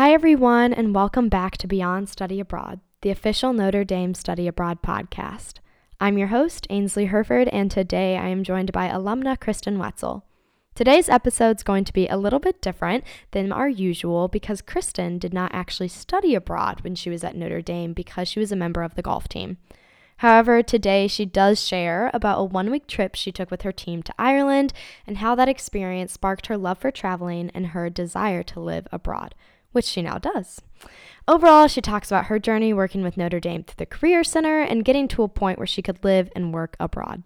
Hi, everyone, and welcome back to Beyond Study Abroad, the official Notre Dame Study Abroad podcast. I'm your host, Ainsley Herford, and today I am joined by alumna Kristen Wetzel. Today's episode is going to be a little bit different than our usual because Kristen did not actually study abroad when she was at Notre Dame because she was a member of the golf team. However, today she does share about a one week trip she took with her team to Ireland and how that experience sparked her love for traveling and her desire to live abroad, which she now does. Overall, she talks about her journey working with Notre Dame through the Career Center and getting to a point where she could live and work abroad.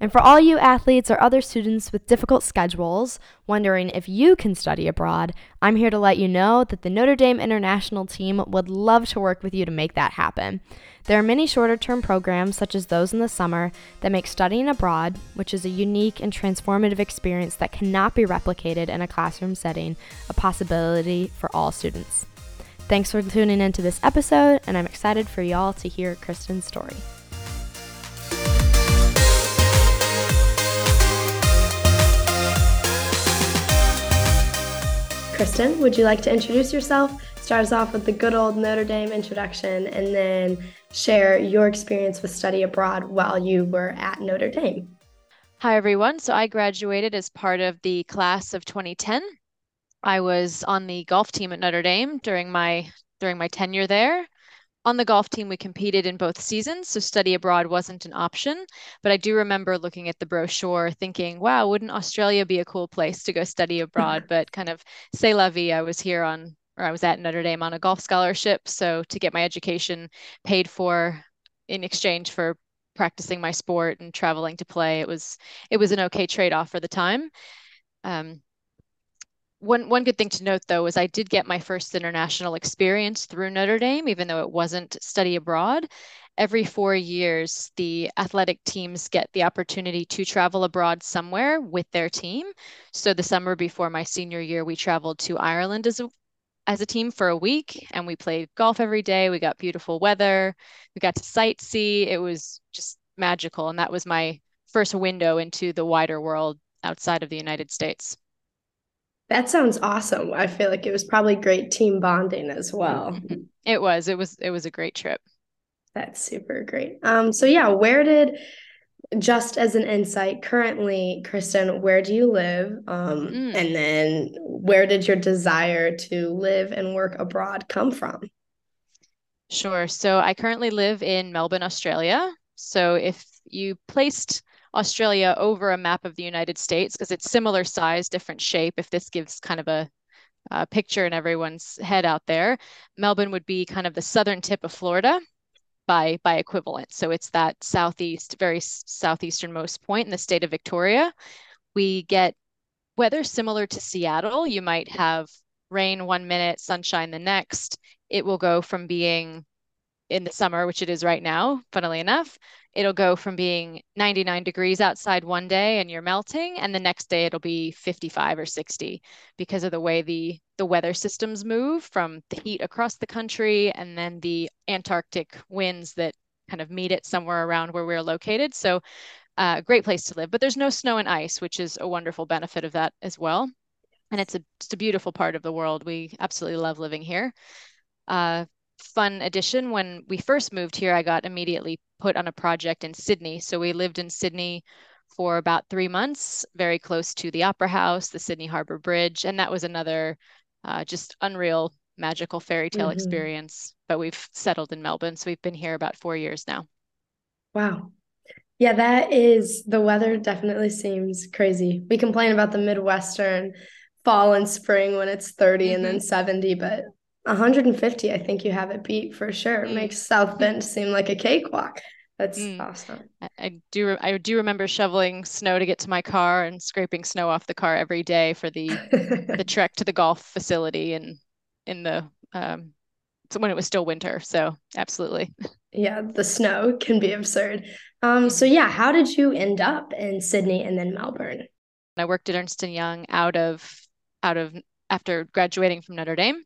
And for all you athletes or other students with difficult schedules, wondering if you can study abroad, I'm here to let you know that the Notre Dame International team would love to work with you to make that happen. There are many shorter term programs, such as those in the summer, that make studying abroad, which is a unique and transformative experience that cannot be replicated in a classroom setting, a possibility for all students. Thanks for tuning into this episode, and I'm excited for y'all to hear Kristen's story. Kristen, would you like to introduce yourself? Start us off with the good old Notre Dame introduction and then share your experience with study abroad while you were at Notre Dame. Hi, everyone. So I graduated as part of the class of 2010. I was on the golf team at Notre Dame during my during my tenure there on the golf team, we competed in both seasons, so study abroad wasn't an option. But I do remember looking at the brochure thinking, wow, wouldn't Australia be a cool place to go study abroad? but kind of say la vie, I was here on, or I was at Notre Dame on a golf scholarship. So to get my education paid for in exchange for practicing my sport and traveling to play, it was it was an okay trade off for the time. Um, one one good thing to note though is I did get my first international experience through Notre Dame, even though it wasn't study abroad. Every four years, the athletic teams get the opportunity to travel abroad somewhere with their team. So the summer before my senior year, we traveled to Ireland as a as a team for a week and we played golf every day. We got beautiful weather. We got to sightsee. It was just magical. And that was my first window into the wider world outside of the United States. That sounds awesome. I feel like it was probably great team bonding as well. It was. It was it was a great trip. That's super great. Um so yeah, where did just as an insight currently Kristen, where do you live? Um mm. and then where did your desire to live and work abroad come from? Sure. So I currently live in Melbourne, Australia. So if you placed Australia over a map of the United States because it's similar size, different shape. If this gives kind of a, a picture in everyone's head out there, Melbourne would be kind of the southern tip of Florida by by equivalent. So it's that southeast, very southeasternmost point in the state of Victoria. We get weather similar to Seattle. You might have rain one minute, sunshine the next. It will go from being in the summer, which it is right now, funnily enough, it'll go from being 99 degrees outside one day and you're melting and the next day it'll be 55 or 60 because of the way the the weather systems move from the heat across the country and then the antarctic winds that kind of meet it somewhere around where we're located. So a uh, great place to live but there's no snow and ice which is a wonderful benefit of that as well. And it's a, just a beautiful part of the world. We absolutely love living here. Uh, fun addition when we first moved here i got immediately put on a project in Sydney. So we lived in Sydney for about three months, very close to the Opera House, the Sydney Harbour Bridge. And that was another uh, just unreal, magical fairy tale mm-hmm. experience. But we've settled in Melbourne. So we've been here about four years now. Wow. Yeah, that is the weather definitely seems crazy. We complain about the Midwestern fall and spring when it's 30 mm-hmm. and then mm-hmm. 70, but 150, I think you have it beat for sure. It mm. makes South Bend seem like a cakewalk. That's mm. awesome. I, I do. I do remember shoveling snow to get to my car and scraping snow off the car every day for the the trek to the golf facility and in the um, when it was still winter. So absolutely. Yeah, the snow can be absurd. Um, so yeah, how did you end up in Sydney and then Melbourne? I worked at Ernst and Young out of out of after graduating from Notre Dame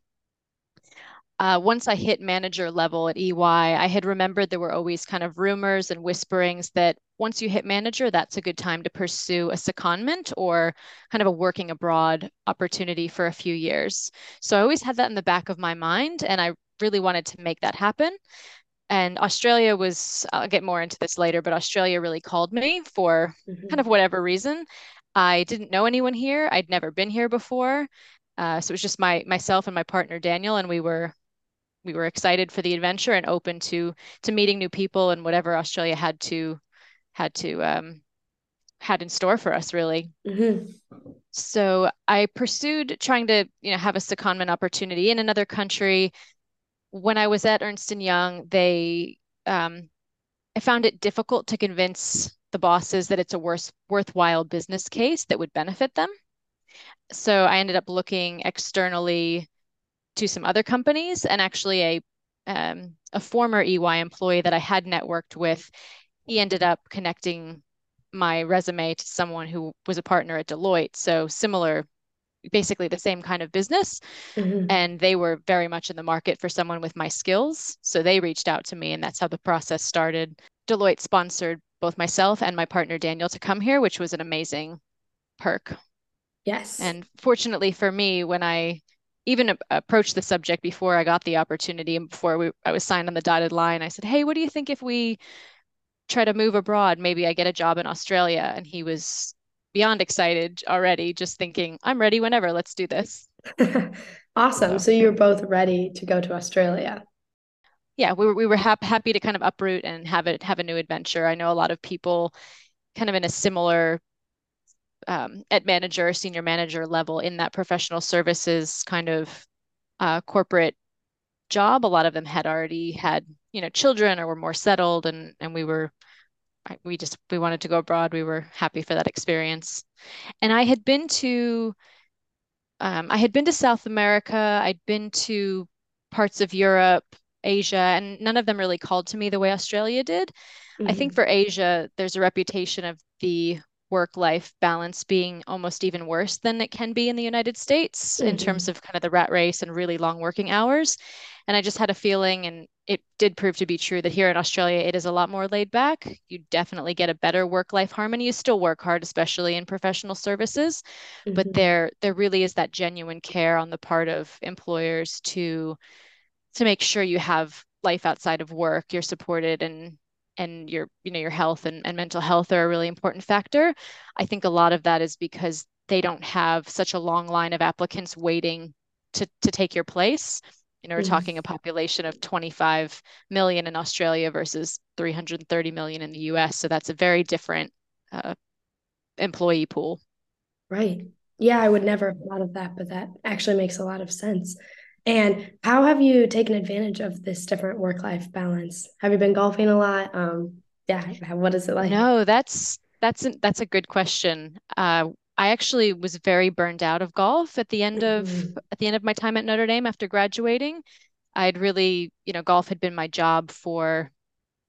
uh, once I hit manager level at EY, I had remembered there were always kind of rumors and whisperings that once you hit manager, that's a good time to pursue a secondment or kind of a working abroad opportunity for a few years. So I always had that in the back of my mind, and I really wanted to make that happen. And Australia was, I'll get more into this later, but Australia really called me for mm-hmm. kind of whatever reason. I didn't know anyone here. I'd never been here before. Uh, so it was just my myself and my partner Daniel, and we were we were excited for the adventure and open to to meeting new people and whatever Australia had to had to um, had in store for us really. Mm-hmm. So I pursued trying to you know have a secondment opportunity in another country. When I was at Ernst and Young, they um, I found it difficult to convince the bosses that it's a worth, worthwhile business case that would benefit them. So I ended up looking externally to some other companies and actually a um, a former EY employee that I had networked with, he ended up connecting my resume to someone who was a partner at Deloitte. So similar, basically the same kind of business. Mm-hmm. And they were very much in the market for someone with my skills. So they reached out to me, and that's how the process started. Deloitte sponsored both myself and my partner Daniel to come here, which was an amazing perk. Yes. And fortunately for me, when I even approached the subject before I got the opportunity and before we, I was signed on the dotted line. I said, "Hey, what do you think if we try to move abroad? Maybe I get a job in Australia." And he was beyond excited already, just thinking, "I'm ready whenever. Let's do this." awesome. So, so you were both ready to go to Australia. Yeah, we were we were hap- happy to kind of uproot and have it have a new adventure. I know a lot of people kind of in a similar um, at manager, senior manager level in that professional services kind of uh, corporate job. A lot of them had already had, you know, children or were more settled, and and we were, we just we wanted to go abroad. We were happy for that experience, and I had been to, um, I had been to South America. I'd been to parts of Europe, Asia, and none of them really called to me the way Australia did. Mm-hmm. I think mm-hmm. for Asia, there's a reputation of the work life balance being almost even worse than it can be in the United States mm-hmm. in terms of kind of the rat race and really long working hours. And I just had a feeling, and it did prove to be true, that here in Australia, it is a lot more laid back. You definitely get a better work life harmony. You still work hard, especially in professional services, mm-hmm. but there, there really is that genuine care on the part of employers to to make sure you have life outside of work you're supported and and your you know your health and, and mental health are a really important factor. I think a lot of that is because they don't have such a long line of applicants waiting to to take your place. You know we're mm-hmm. talking a population of 25 million in australia versus 330 million in the us so that's a very different uh, employee pool. Right. Yeah i would never have thought of that but that actually makes a lot of sense and how have you taken advantage of this different work life balance? Have you been golfing a lot? Um, yeah, what is it like? No, that's that's a, that's a good question. Uh, I actually was very burned out of golf at the end mm-hmm. of at the end of my time at Notre Dame after graduating. I'd really, you know, golf had been my job for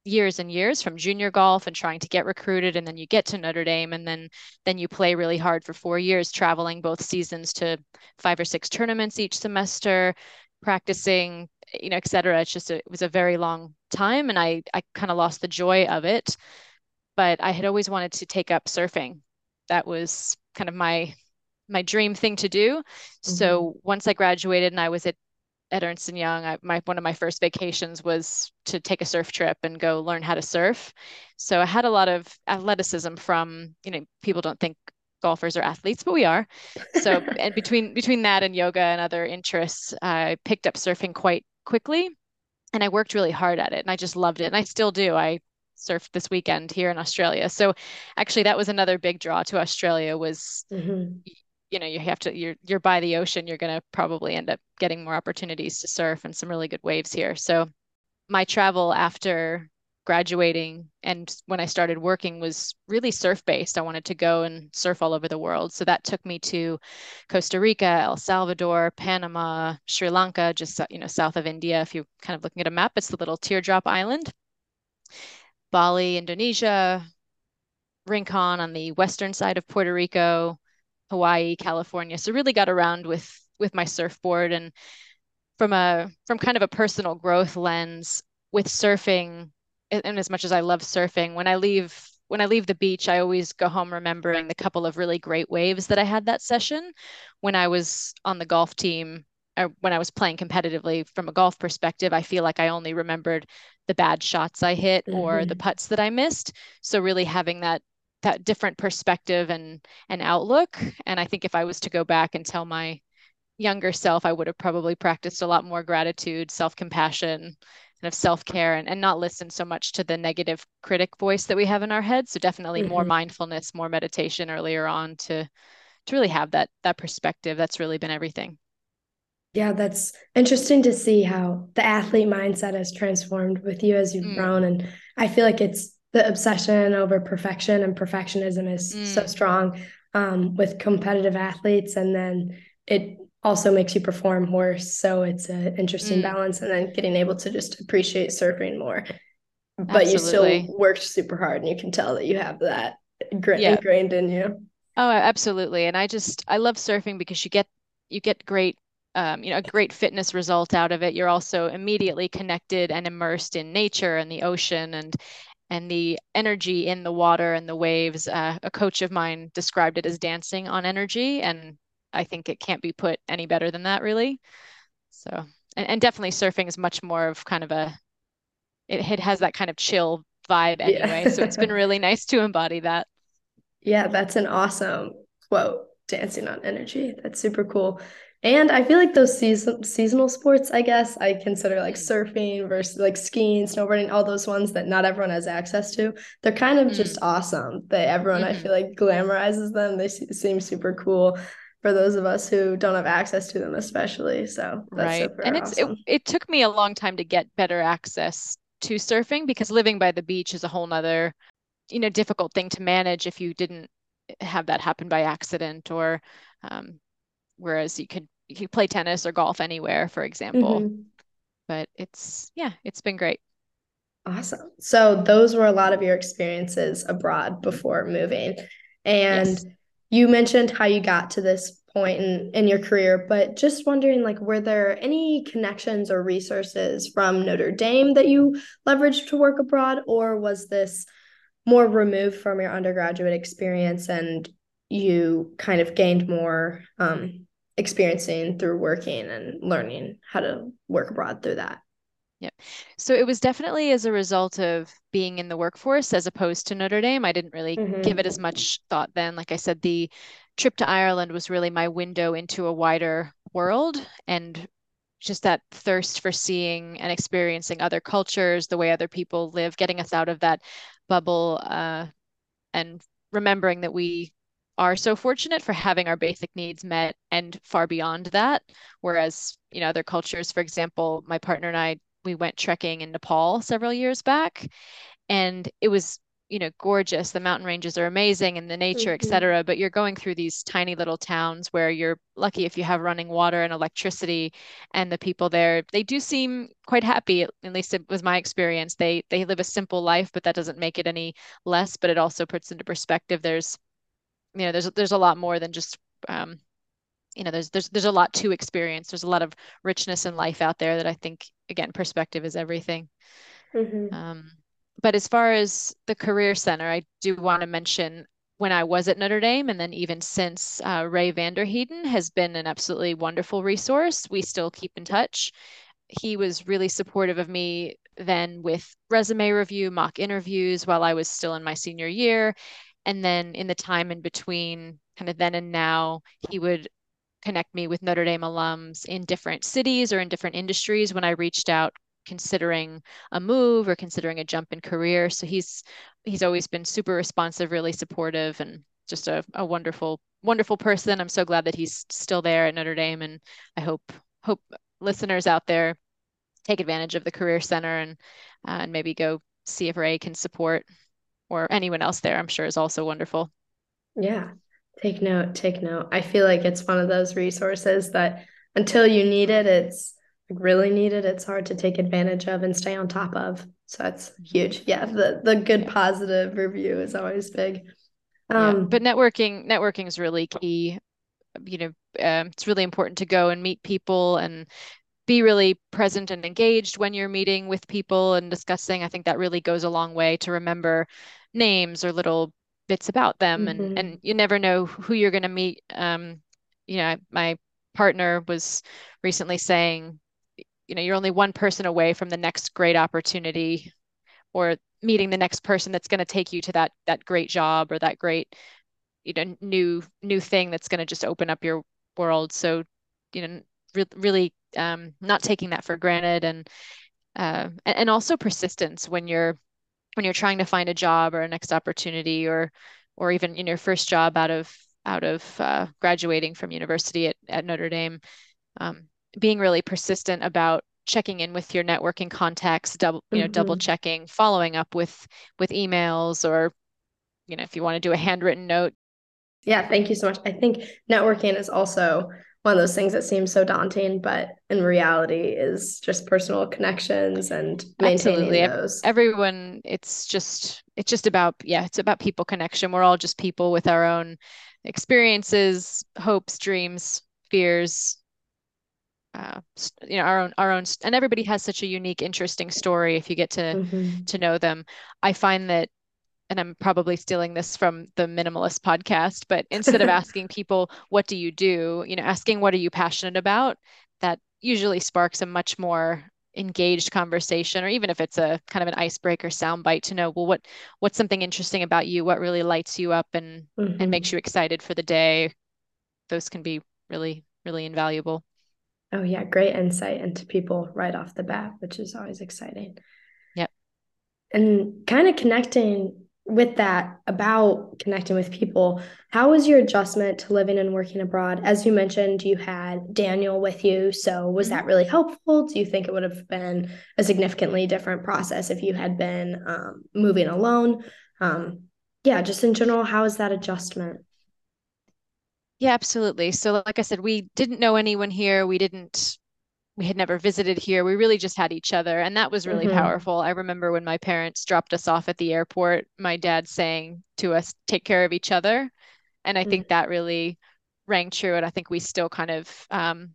years and years from junior golf and trying to get recruited and then you get to Notre Dame and then then you play really hard for 4 years traveling both seasons to five or six tournaments each semester practicing you know etc it's just a, it was a very long time and I I kind of lost the joy of it. But I had always wanted to take up surfing. That was kind of my my dream thing to do. Mm-hmm. so once I graduated and I was at at Ernst and Young, I, my one of my first vacations was to take a surf trip and go learn how to surf. So I had a lot of athleticism from you know people don't think golfers are athletes, but we are. So and between between that and yoga and other interests, I picked up surfing quite quickly, and I worked really hard at it, and I just loved it, and I still do. I surfed this weekend here in Australia. So actually that was another big draw to Australia was mm-hmm you know you have to you're you're by the ocean you're going to probably end up getting more opportunities to surf and some really good waves here so my travel after graduating and when I started working was really surf based. I wanted to go and surf all over the world. So that took me to Costa Rica, El Salvador, Panama, Sri Lanka, just uh, you know south of India. If you're kind of looking at a map, it's the little teardrop island. Bali, Indonesia, Rincon on the western side of Puerto Rico, Hawaii, California. So really got around with with my surfboard and from a from kind of a personal growth lens with surfing and as much as I love surfing, when I leave when I leave the beach, I always go home remembering the couple of really great waves that I had that session when I was on the golf team or when I was playing competitively from a golf perspective, I feel like I only remembered the bad shots I hit mm-hmm. or the mm-hmm. putts that I missed. So really having that that different perspective and and outlook. And I think if I was to go back and tell my younger self, I would have probably practiced a lot more gratitude, self-compassion, kind of self-care and, and not listen so much to the negative critic voice that we have in our head. So definitely mm-hmm. more mindfulness, more meditation earlier on to to really have that that perspective. That's really been everything. Yeah, that's interesting to see how the athlete mindset has transformed with you as you've mm. grown. And I feel like it's the obsession over perfection and perfectionism is mm. so strong um, with competitive athletes. And then it also makes you perform worse. So it's an interesting mm. balance. And then getting able to just appreciate surfing more. But Absolutely. you still worked super hard and you can tell that you have that yeah. ingrained in you. Oh, absolutely. And I just, I love surfing because you get, you get great um, you know a great fitness result out of it you're also immediately connected and immersed in nature and the ocean and and the energy in the water and the waves uh, a coach of mine described it as dancing on energy and i think it can't be put any better than that really. So and, and definitely surfing is much more of kind of a it, it has that kind of chill vibe anyway yeah. so it's been really nice to embody that. Yeah that's an awesome quote dancing on energy. That's super cool and I feel like those season seasonal sports, I guess, I consider like surfing versus like skiing, snowboarding, all those ones that not everyone has access to. They're kind of mm. just awesome. That everyone mm-hmm. I feel like glamorizes them. They seem super cool for those of us who don't have access to them, especially. So right, and it's awesome. it, it took me a long time to get better access to surfing because living by the beach is a whole nother, you know, difficult thing to manage if you didn't have that happen by accident or um, whereas you could you play tennis or golf anywhere, for example. Mm-hmm. But it's yeah, it's been great. Awesome. So those were a lot of your experiences abroad before moving. And yes. you mentioned how you got to this point in, in your career, but just wondering like were there any connections or resources from Notre Dame that you leveraged to work abroad or was this more removed from your undergraduate experience and you kind of gained more um, experiencing through working and learning how to work abroad through that. Yeah. So it was definitely as a result of being in the workforce as opposed to Notre Dame. I didn't really mm-hmm. give it as much thought then. Like I said, the trip to Ireland was really my window into a wider world and just that thirst for seeing and experiencing other cultures, the way other people live, getting us out of that bubble uh, and remembering that we are so fortunate for having our basic needs met and far beyond that. Whereas, you know, other cultures, for example, my partner and I, we went trekking in Nepal several years back and it was you know gorgeous the mountain ranges are amazing and the nature mm-hmm. etc but you're going through these tiny little towns where you're lucky if you have running water and electricity and the people there they do seem quite happy at least it was my experience they they live a simple life but that doesn't make it any less but it also puts into perspective there's you know there's there's a lot more than just um, you know there's there's there's a lot to experience. There's a lot of richness in life out there that i think again perspective is everything. Mm-hmm. um, but as far as the career center i do want to mention when i was at notre dame and then even since uh, ray vanderheeden has been an absolutely wonderful resource we still keep in touch. He was really supportive of me then with resume review mock interviews while i was still in my senior year and then in the time in between, kind of then and now, he would connect me with Notre Dame alums in different cities or in different industries when I reached out considering a move or considering a jump in career. So he's he's always been super responsive, really supportive, and just a, a wonderful, wonderful person. I'm so glad that he's still there at Notre Dame, and I hope hope listeners out there take advantage of the Career Center and uh, and maybe go see if Ray can support or anyone else there, I'm sure is also wonderful. Yeah. Take note, take note. I feel like it's one of those resources that until you need it, it's really needed. It's hard to take advantage of and stay on top of. So that's huge. Yeah. The the good positive review is always big. Um, yeah. but networking networking is really key. You know, um, it's really important to go and meet people and be really present and engaged when you're meeting with people and discussing. I think that really goes a long way to remember names or little bits about them mm-hmm. and and you never know who you're going to meet um you know my partner was recently saying you know you're only one person away from the next great opportunity or meeting the next person that's going to take you to that that great job or that great you know new new thing that's going to just open up your world so you know re- really um, not taking that for granted and uh, and also persistence when you're when you're trying to find a job or a next opportunity or or even in your first job out of out of uh, graduating from university at, at Notre Dame, um, being really persistent about checking in with your networking contacts, double you know mm-hmm. double checking, following up with with emails or you know if you want to do a handwritten note. Yeah, thank you so much. I think networking is also one of those things that seems so daunting, but in reality is just personal connections and maintaining Absolutely. those. Everyone, it's just it's just about yeah, it's about people connection. We're all just people with our own experiences, hopes, dreams, fears. Uh, you know our own our own and everybody has such a unique interesting story if you get to mm-hmm. to know them i find that and I'm probably stealing this from the minimalist podcast, but instead of asking people, what do you do? You know, asking, what are you passionate about? That usually sparks a much more engaged conversation, or even if it's a kind of an icebreaker soundbite to know, well, what, what's something interesting about you? What really lights you up and, mm-hmm. and makes you excited for the day? Those can be really, really invaluable. Oh yeah. Great insight into people right off the bat, which is always exciting. Yep. And kind of connecting with that about connecting with people how was your adjustment to living and working abroad? As you mentioned you had daniel with you so was that mm-hmm. really helpful? Do you think it would have been a significantly different process if you had been um, moving alone? Um, yeah just in general how is that adjustment? Yeah absolutely. So like i said we didn't know anyone here. We didn't we had never visited here. We really just had each other. And that was really mm-hmm. powerful. I remember when my parents dropped us off at the airport, my dad saying to us, take care of each other. And I mm-hmm. think that really rang true. And I think we still kind of, um,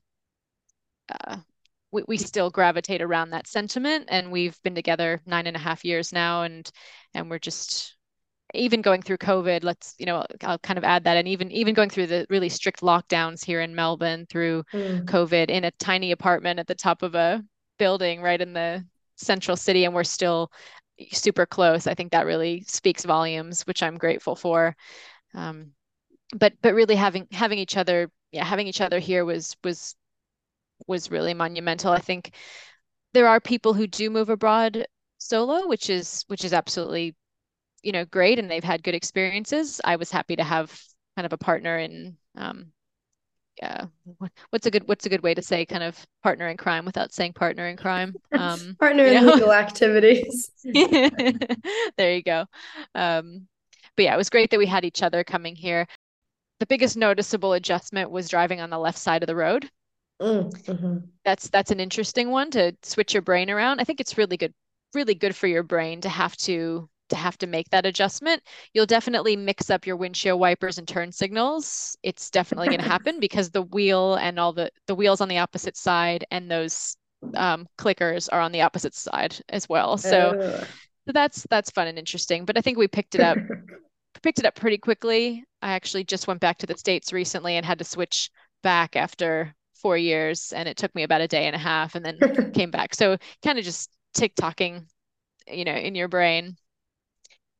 uh, we, we still gravitate around that sentiment. And we've been together nine and a half years now. And, and we're just, even going through COVID, let's, you know, I'll kind of add that. And even even going through the really strict lockdowns here in Melbourne through mm. COVID in a tiny apartment at the top of a building right in the central city, and we're still super close. I think that really speaks volumes, which I'm grateful for. Um, but but really having having each other, yeah, having each other here was was was really monumental. I think there are people who do move abroad solo, which is which is absolutely you know great and they've had good experiences i was happy to have kind of a partner in um yeah what's a good what's a good way to say kind of partner in crime without saying partner in crime? Um partner in know? legal activities. There you go. Um but yeah it was great that we had each other coming here. The biggest noticeable adjustment was driving on the left side of the road. Mm, mm-hmm. that's that's an interesting one to switch your brain around. I think it's really good really good for your brain to have to to have to make that adjustment. You'll definitely mix up your windshield wipers and turn signals. It's definitely going to happen because the wheel and all the the wheels on the opposite side and those um, clickers are on the opposite side as well. So, so that's that's fun and interesting. But I think we picked it up picked it up pretty quickly. I actually just went back to the states recently and had to switch back after four years, and it took me about a day and a half, and then came back. So kind of just tick tocking, you know, in your brain.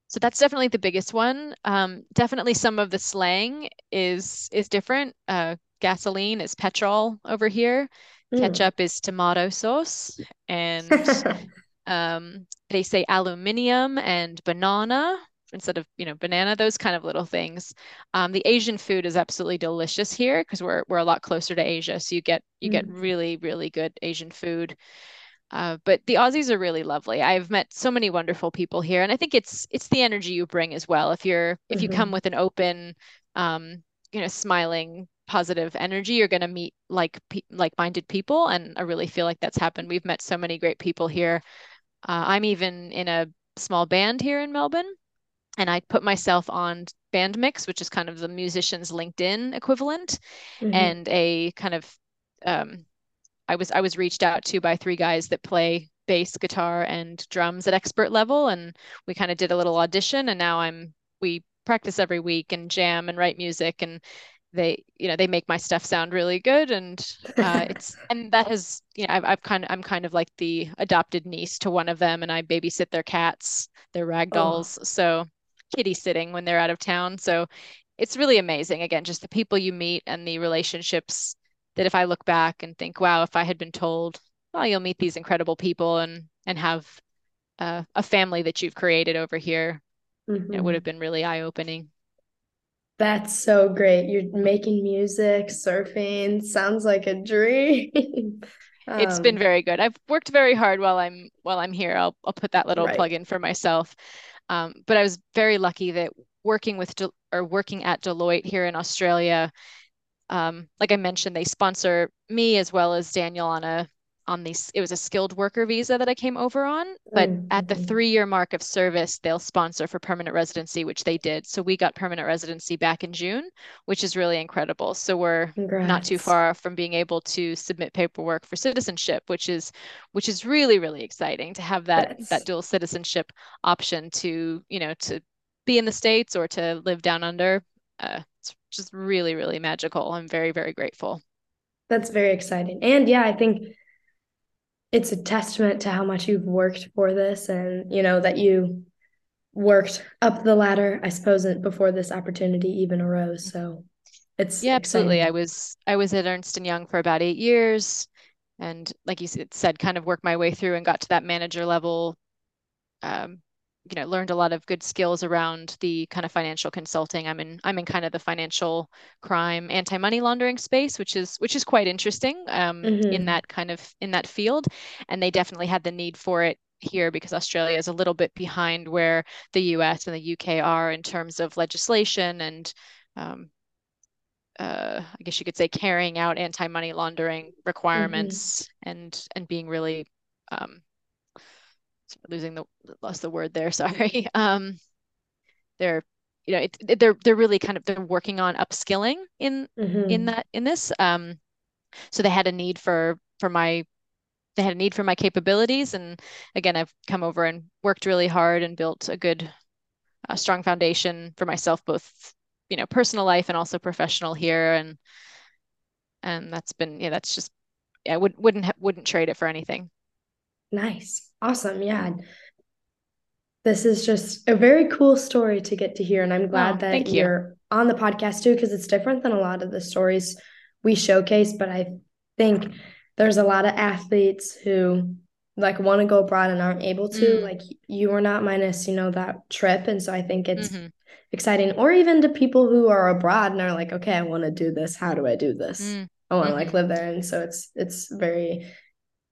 So that's definitely the biggest one. Um, definitely some of the slang is is different. Uh, gasoline is petrol over here. Mm. Ketchup is tomato sauce, and um, they say aluminium and banana instead of you know banana. Those kind of little things. Um, the Asian food is absolutely delicious here because we're we're a lot closer to Asia, so you get you mm. get really really good Asian food. Uh, but the Aussies are really lovely. I've met so many wonderful people here, and I think it's it's the energy you bring as well. If you're if mm-hmm. you come with an open, um, you know, smiling, positive energy, you're going to meet like like-minded people, and I really feel like that's happened. We've met so many great people here. Uh, I'm even in a small band here in Melbourne, and I put myself on Bandmix, which is kind of the musician's LinkedIn equivalent, mm-hmm. and a kind of um, I was I was reached out to by three guys that play bass, guitar, and drums at expert level, and we kind of did a little audition, and now I'm we practice every week and jam and write music and they you know they make my stuff sound really good and uh, it's and that has you know I've, I've kind of I'm kind of like the adopted niece to one of them and I babysit their cats their rag dolls oh. so kitty sitting when they're out of town so it's really amazing again just the people you meet and the relationships that if I look back and think wow if I had been told oh you'll meet these incredible people and and have uh, a family that you've created over here mm-hmm. it would have been really eye-opening that's so great. You're making music, surfing. Sounds like a dream. um, it's been very good. I've worked very hard while I'm while I'm here. I'll I'll put that little right. plug in for myself. Um, but I was very lucky that working with De- or working at Deloitte here in Australia, um, like I mentioned, they sponsor me as well as Daniel on a on these it was a skilled worker visa that I came over on but mm-hmm. at the 3 year mark of service they'll sponsor for permanent residency which they did so we got permanent residency back in June which is really incredible so we're Congrats. not too far from being able to submit paperwork for citizenship which is which is really really exciting to have that yes. that dual citizenship option to you know to be in the states or to live down under uh, just really really magical. I'm very very grateful. That's very exciting. And yeah I think it's a testament to how much you've worked for this and you know that you worked up the ladder i suppose before this opportunity even arose. So it's yeah absolutely. i was i was at ernst and young for about eight years. And like you said kind of worked my way through and got to that manager level um, you know learned a lot of good skills around the kind of financial consulting i'm in i'm in kind of the financial crime anti-money laundering space which is which is quite interesting um, mm-hmm. in that kind of in that field and they definitely had the need for it here because australia is a little bit behind where the us and the uk are in terms of legislation and um, uh, I guess you could say carrying out anti-money laundering requirements mm-hmm. and and being really um, losing the lost the word there sorry. Um they're you know it, they're they're really kind of they're working on upskilling in mm-hmm. in that in this. Um so they had a need for for my they had a need for my capabilities. And again i've come over and worked really hard and built a good a strong foundation for myself both you know personal life and also professional here. And and that's been yeah that's just I would wouldn't ha- wouldn't trade it for anything. Nice. Awesome. Yeah. This is just a very cool story to get to hear. And I'm glad oh, that you. you're on the podcast too, because it's different than a lot of the stories we showcase. But I think there's a lot of athletes who like want to go abroad and aren't able to. Mm. Like you were not minus, you know, that trip. And so I think it's mm-hmm. exciting. Or even to people who are abroad and are like, okay, I want to do this. How do I do this? Mm. I want to mm-hmm. like live there. And so it's it's very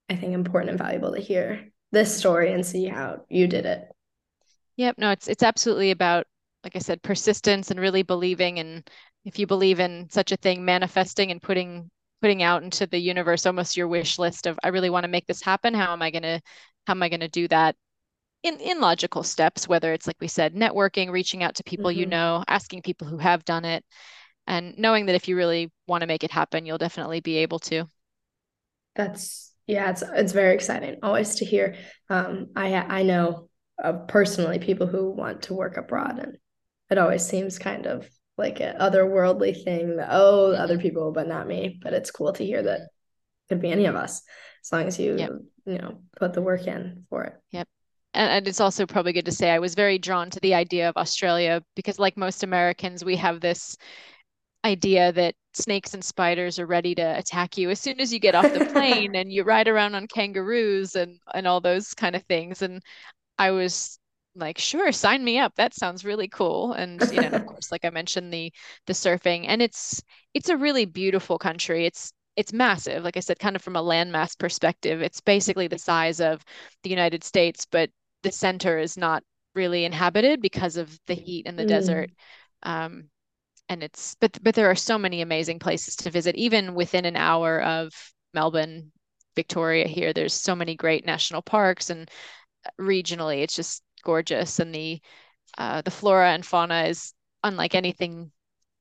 I think important and valuable to hear this story and see how you did it. Yep, no, it's it's absolutely about like I said persistence and really believing and if you believe in such a thing manifesting and putting putting out into the universe almost your wish list of I really want to make this happen, how am I going to how am I going to do that? In, in logical steps, whether it's like we said, networking, reaching out to people mm-hmm. you know, asking people who have done it, and knowing that if you really want to make it happen, you'll definitely be able to. That's yeah, it's it's very exciting always to hear. Um, I I know of personally people who want to work abroad, and it always seems kind of like an otherworldly thing. That, oh, other mm-hmm. people, but not me. But it's cool to hear that it could be any of us as long as you yep. you know put the work in for it. Yep. And, and it's also probably good to say I was very drawn to the idea of Australia because, like most Americans, we have this idea that snakes and spiders are ready to attack you as soon as you get off the plane and you ride around on kangaroos and and all those kind of things. And i was like sure sign me up. That sounds really cool. And you know of course like i mentioned the the surfing. And it's it's a really beautiful country. It's it's massive like i said kind of from a landmass perspective. It's basically the size of the united states but the center is not really inhabited because of the heat and the mm. desert um, and it's but but there are so many amazing places to visit even within an hour of melbourne victoria here there's so many great national parks and uh, regionally it's just gorgeous and the uh, the flora and fauna is unlike anything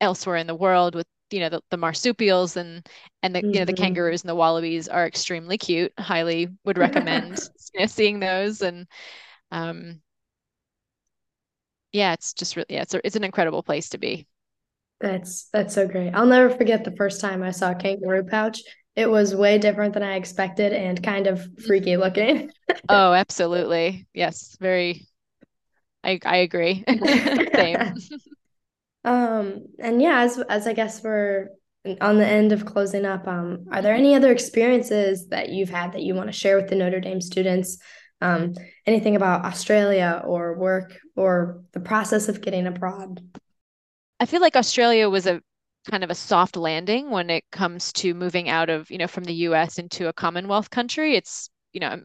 elsewhere in the world with you know the, the marsupials and and the mm-hmm. you know the mm-hmm. kangaroos and the wallabies are extremely cute highly would recommend you know, seeing those and um yeah it's just really yeah it's, a, it's an incredible place to be that's that's so great. I'll never forget the first time i saw a kangaroo pouch. It was way different than i expected and kind of freaky looking. Oh absolutely. Yes very i i agree. Same. Um, and yeah, as as I guess we're on the end of closing up, um, are there any other experiences that you've had that you want to share with the Notre Dame students? Um, anything about Australia or work or the process of getting abroad? I feel like Australia was a kind of a soft landing when it comes to moving out of, you know, from the US into a Commonwealth country. It's, you know,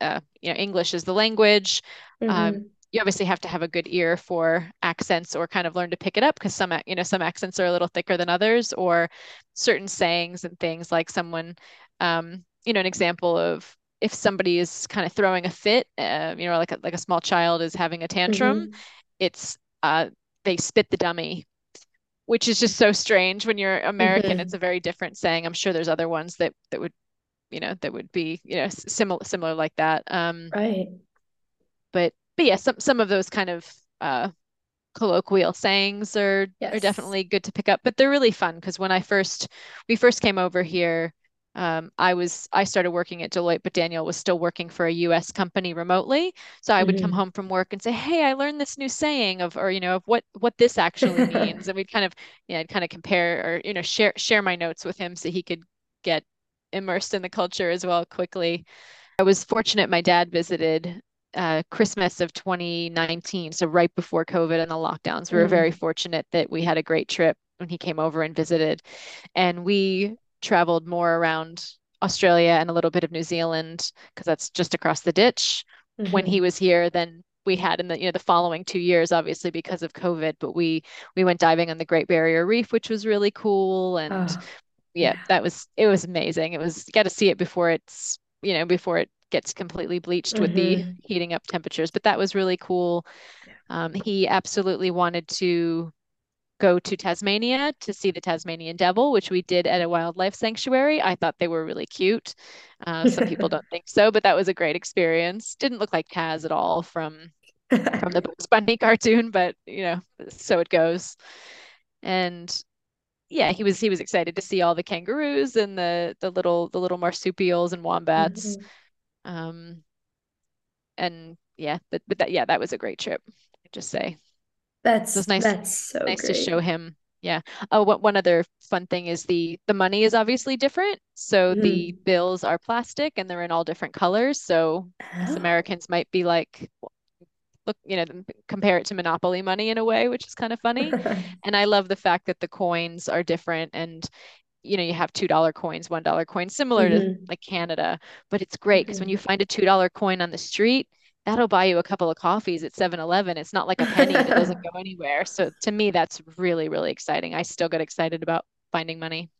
uh, you know, English is the language. Um, mm-hmm. Um, you obviously have to have a good ear for accents or kind of learn to pick it up because some you know some accents are a little thicker than others or certain sayings and things like someone um, you know an example of if somebody is kind of throwing a fit uh, you know like a, like a small child is having a tantrum mm-hmm. it's uh, they spit the dummy which is just so strange when you're american mm-hmm. it's a very different saying i'm sure there's other ones that that would you know that would be you know similar similar like that um right but but yeah, some some of those kind of uh, colloquial sayings are yes. are definitely good to pick up. But they're really fun because when I first we first came over here, um, I was I started working at Deloitte, but Daniel was still working for a U.S. company remotely. So I would mm-hmm. come home from work and say, "Hey, I learned this new saying of, or you know, of what what this actually means," and we'd kind of, you know, kind of compare or you know share share my notes with him so he could get immersed in the culture as well quickly. I was fortunate. My dad visited uh, Christmas of 2019, so right before COVID and the lockdowns. We were very mm. fortunate that we had a great trip when he came over and visited. And we traveled more around Australia and a little bit of New Zealand because that's just across the ditch mm-hmm. when he was here than we had in the you know the following two years obviously because of covid but we we went diving on the great barrier reef which was really cool and oh, yeah, yeah, that was it was amazing it was got to see it before it's you know before it gets completely bleached mm-hmm. with the mm-hmm. heating up temperatures. But that was really cool. Um, he absolutely wanted to go to Tasmania to see the Tasmanian devil, which we did at a wildlife sanctuary. I thought they were really cute. Uh, some people don't think so, but that was a great experience. Didn't look like Taz at all from from the Bugs Bunny cartoon, but you know, so it goes. And yeah, he was he was excited to see all the kangaroos and the the little the little marsupials and wombats. Mm-hmm. Um, and yeah, but, but that, yeah, that was a great trip. I just say. That's was nice. That's so nice great. to show him. Yeah. Oh, what one other fun thing is the the money is obviously different. So mm. the bills are plastic and they're in all different colors. So oh. Americans might be like, look, you know, compare it to Monopoly money in a way, which is kind of funny. and I love the fact that the coins are different and you know you have two dollar coins one dollar coins similar mm-hmm. to like canada but it's great because mm-hmm. when you find a two dollar coin on the street that'll buy you a couple of coffees at 7-eleven it's not like a penny that doesn't go anywhere. So to me that's really really exciting. I still get excited about finding money.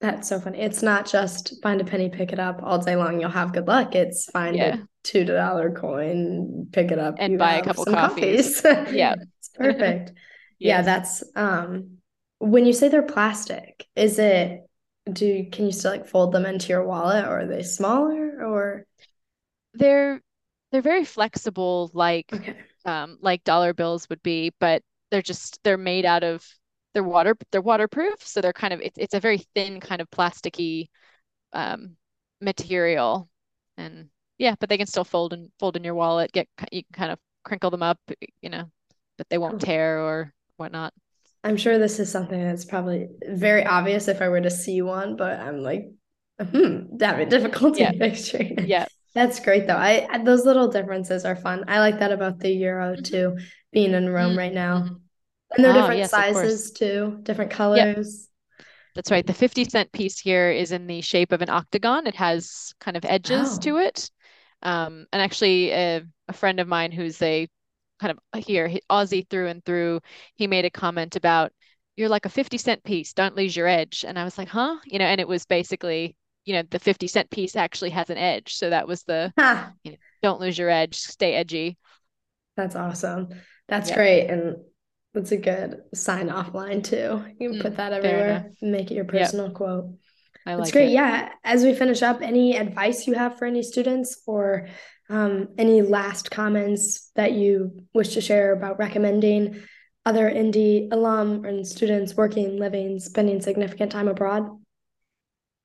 That's so funny. It's not just find a penny pick it up all day long. You'll have good luck. It's find yeah. a two dollar coin pick it up. And buy a couple coffees, coffees. yeah. It's perfect. Yes. yeah that's um when you say they're plastic, is it do can you still like fold them into your wallet or are they smaller or? They're they're very flexible like okay. um like dollar bills would be, but they're just they're made out of they're water they're waterproof, so they're kind of it's it's a very thin kind of plasticky um material and yeah, but they can still fold and fold in your wallet, get you can kind of crinkle them up, you know, but they won't tear or whatnot. I'm sure this is something that's probably very obvious if I were to see one, but I'm like, hmm, having difficulty yeah. picturing. Yeah. That's great though. I those little differences are fun. I like that about the euro mm-hmm. too, being in Rome mm-hmm. right now. Mm-hmm. And they're oh, different yes, sizes too, different colors. Yep. That's right. The 50 cent piece here is in the shape of an octagon. It has kind of edges oh. to it. Um, and actually, a, a friend of mine who's a kind of here, Aussie through and through, he made a comment about you're like a 50 cent piece, don't lose your edge. And I was like, huh? You know, and it was basically, you know, the 50 cent piece actually has an edge. So that was the huh. you know, don't lose your edge, stay edgy. That's awesome. That's yeah. great. And That's a good sign off line too. You can mm, put that everywhere, make it your personal yep. quote. I That's like great. It. Yeah. As we finish up, any advice you have for any students or um, any last comments that you wish to share about recommending other ND alum and students working, living, spending significant time abroad?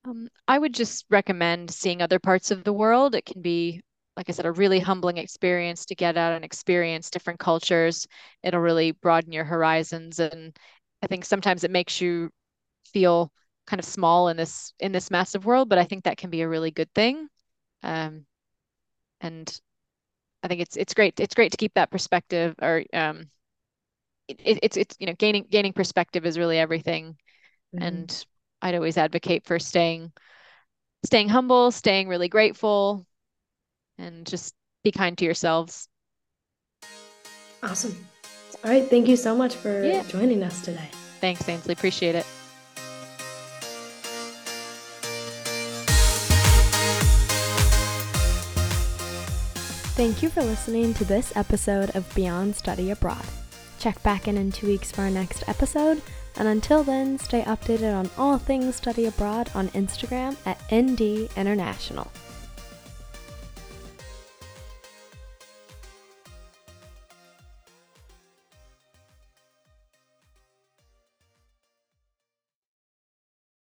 Um, I would just recommend seeing other parts of the world. It can be, like I said, a really humbling experience to get out and experience different cultures. It'll really broaden your horizons, and I think sometimes it makes you feel kind of small in this in this massive world. But I think that can be a really good thing. Um, and I think it's it's great. It's great to keep that perspective, or um, it, it's it's you know gaining gaining perspective is really everything mm-hmm. and i'd always advocate for staying staying humble staying really grateful and just be kind to yourselves awesome all right thank you so much for yeah. joining us today thanks ainsley appreciate it Thank you for listening to this episode of Beyond Study Abroad. Check back in in two weeks for our next episode. And until then, stay updated on all things study abroad on Instagram at ND International.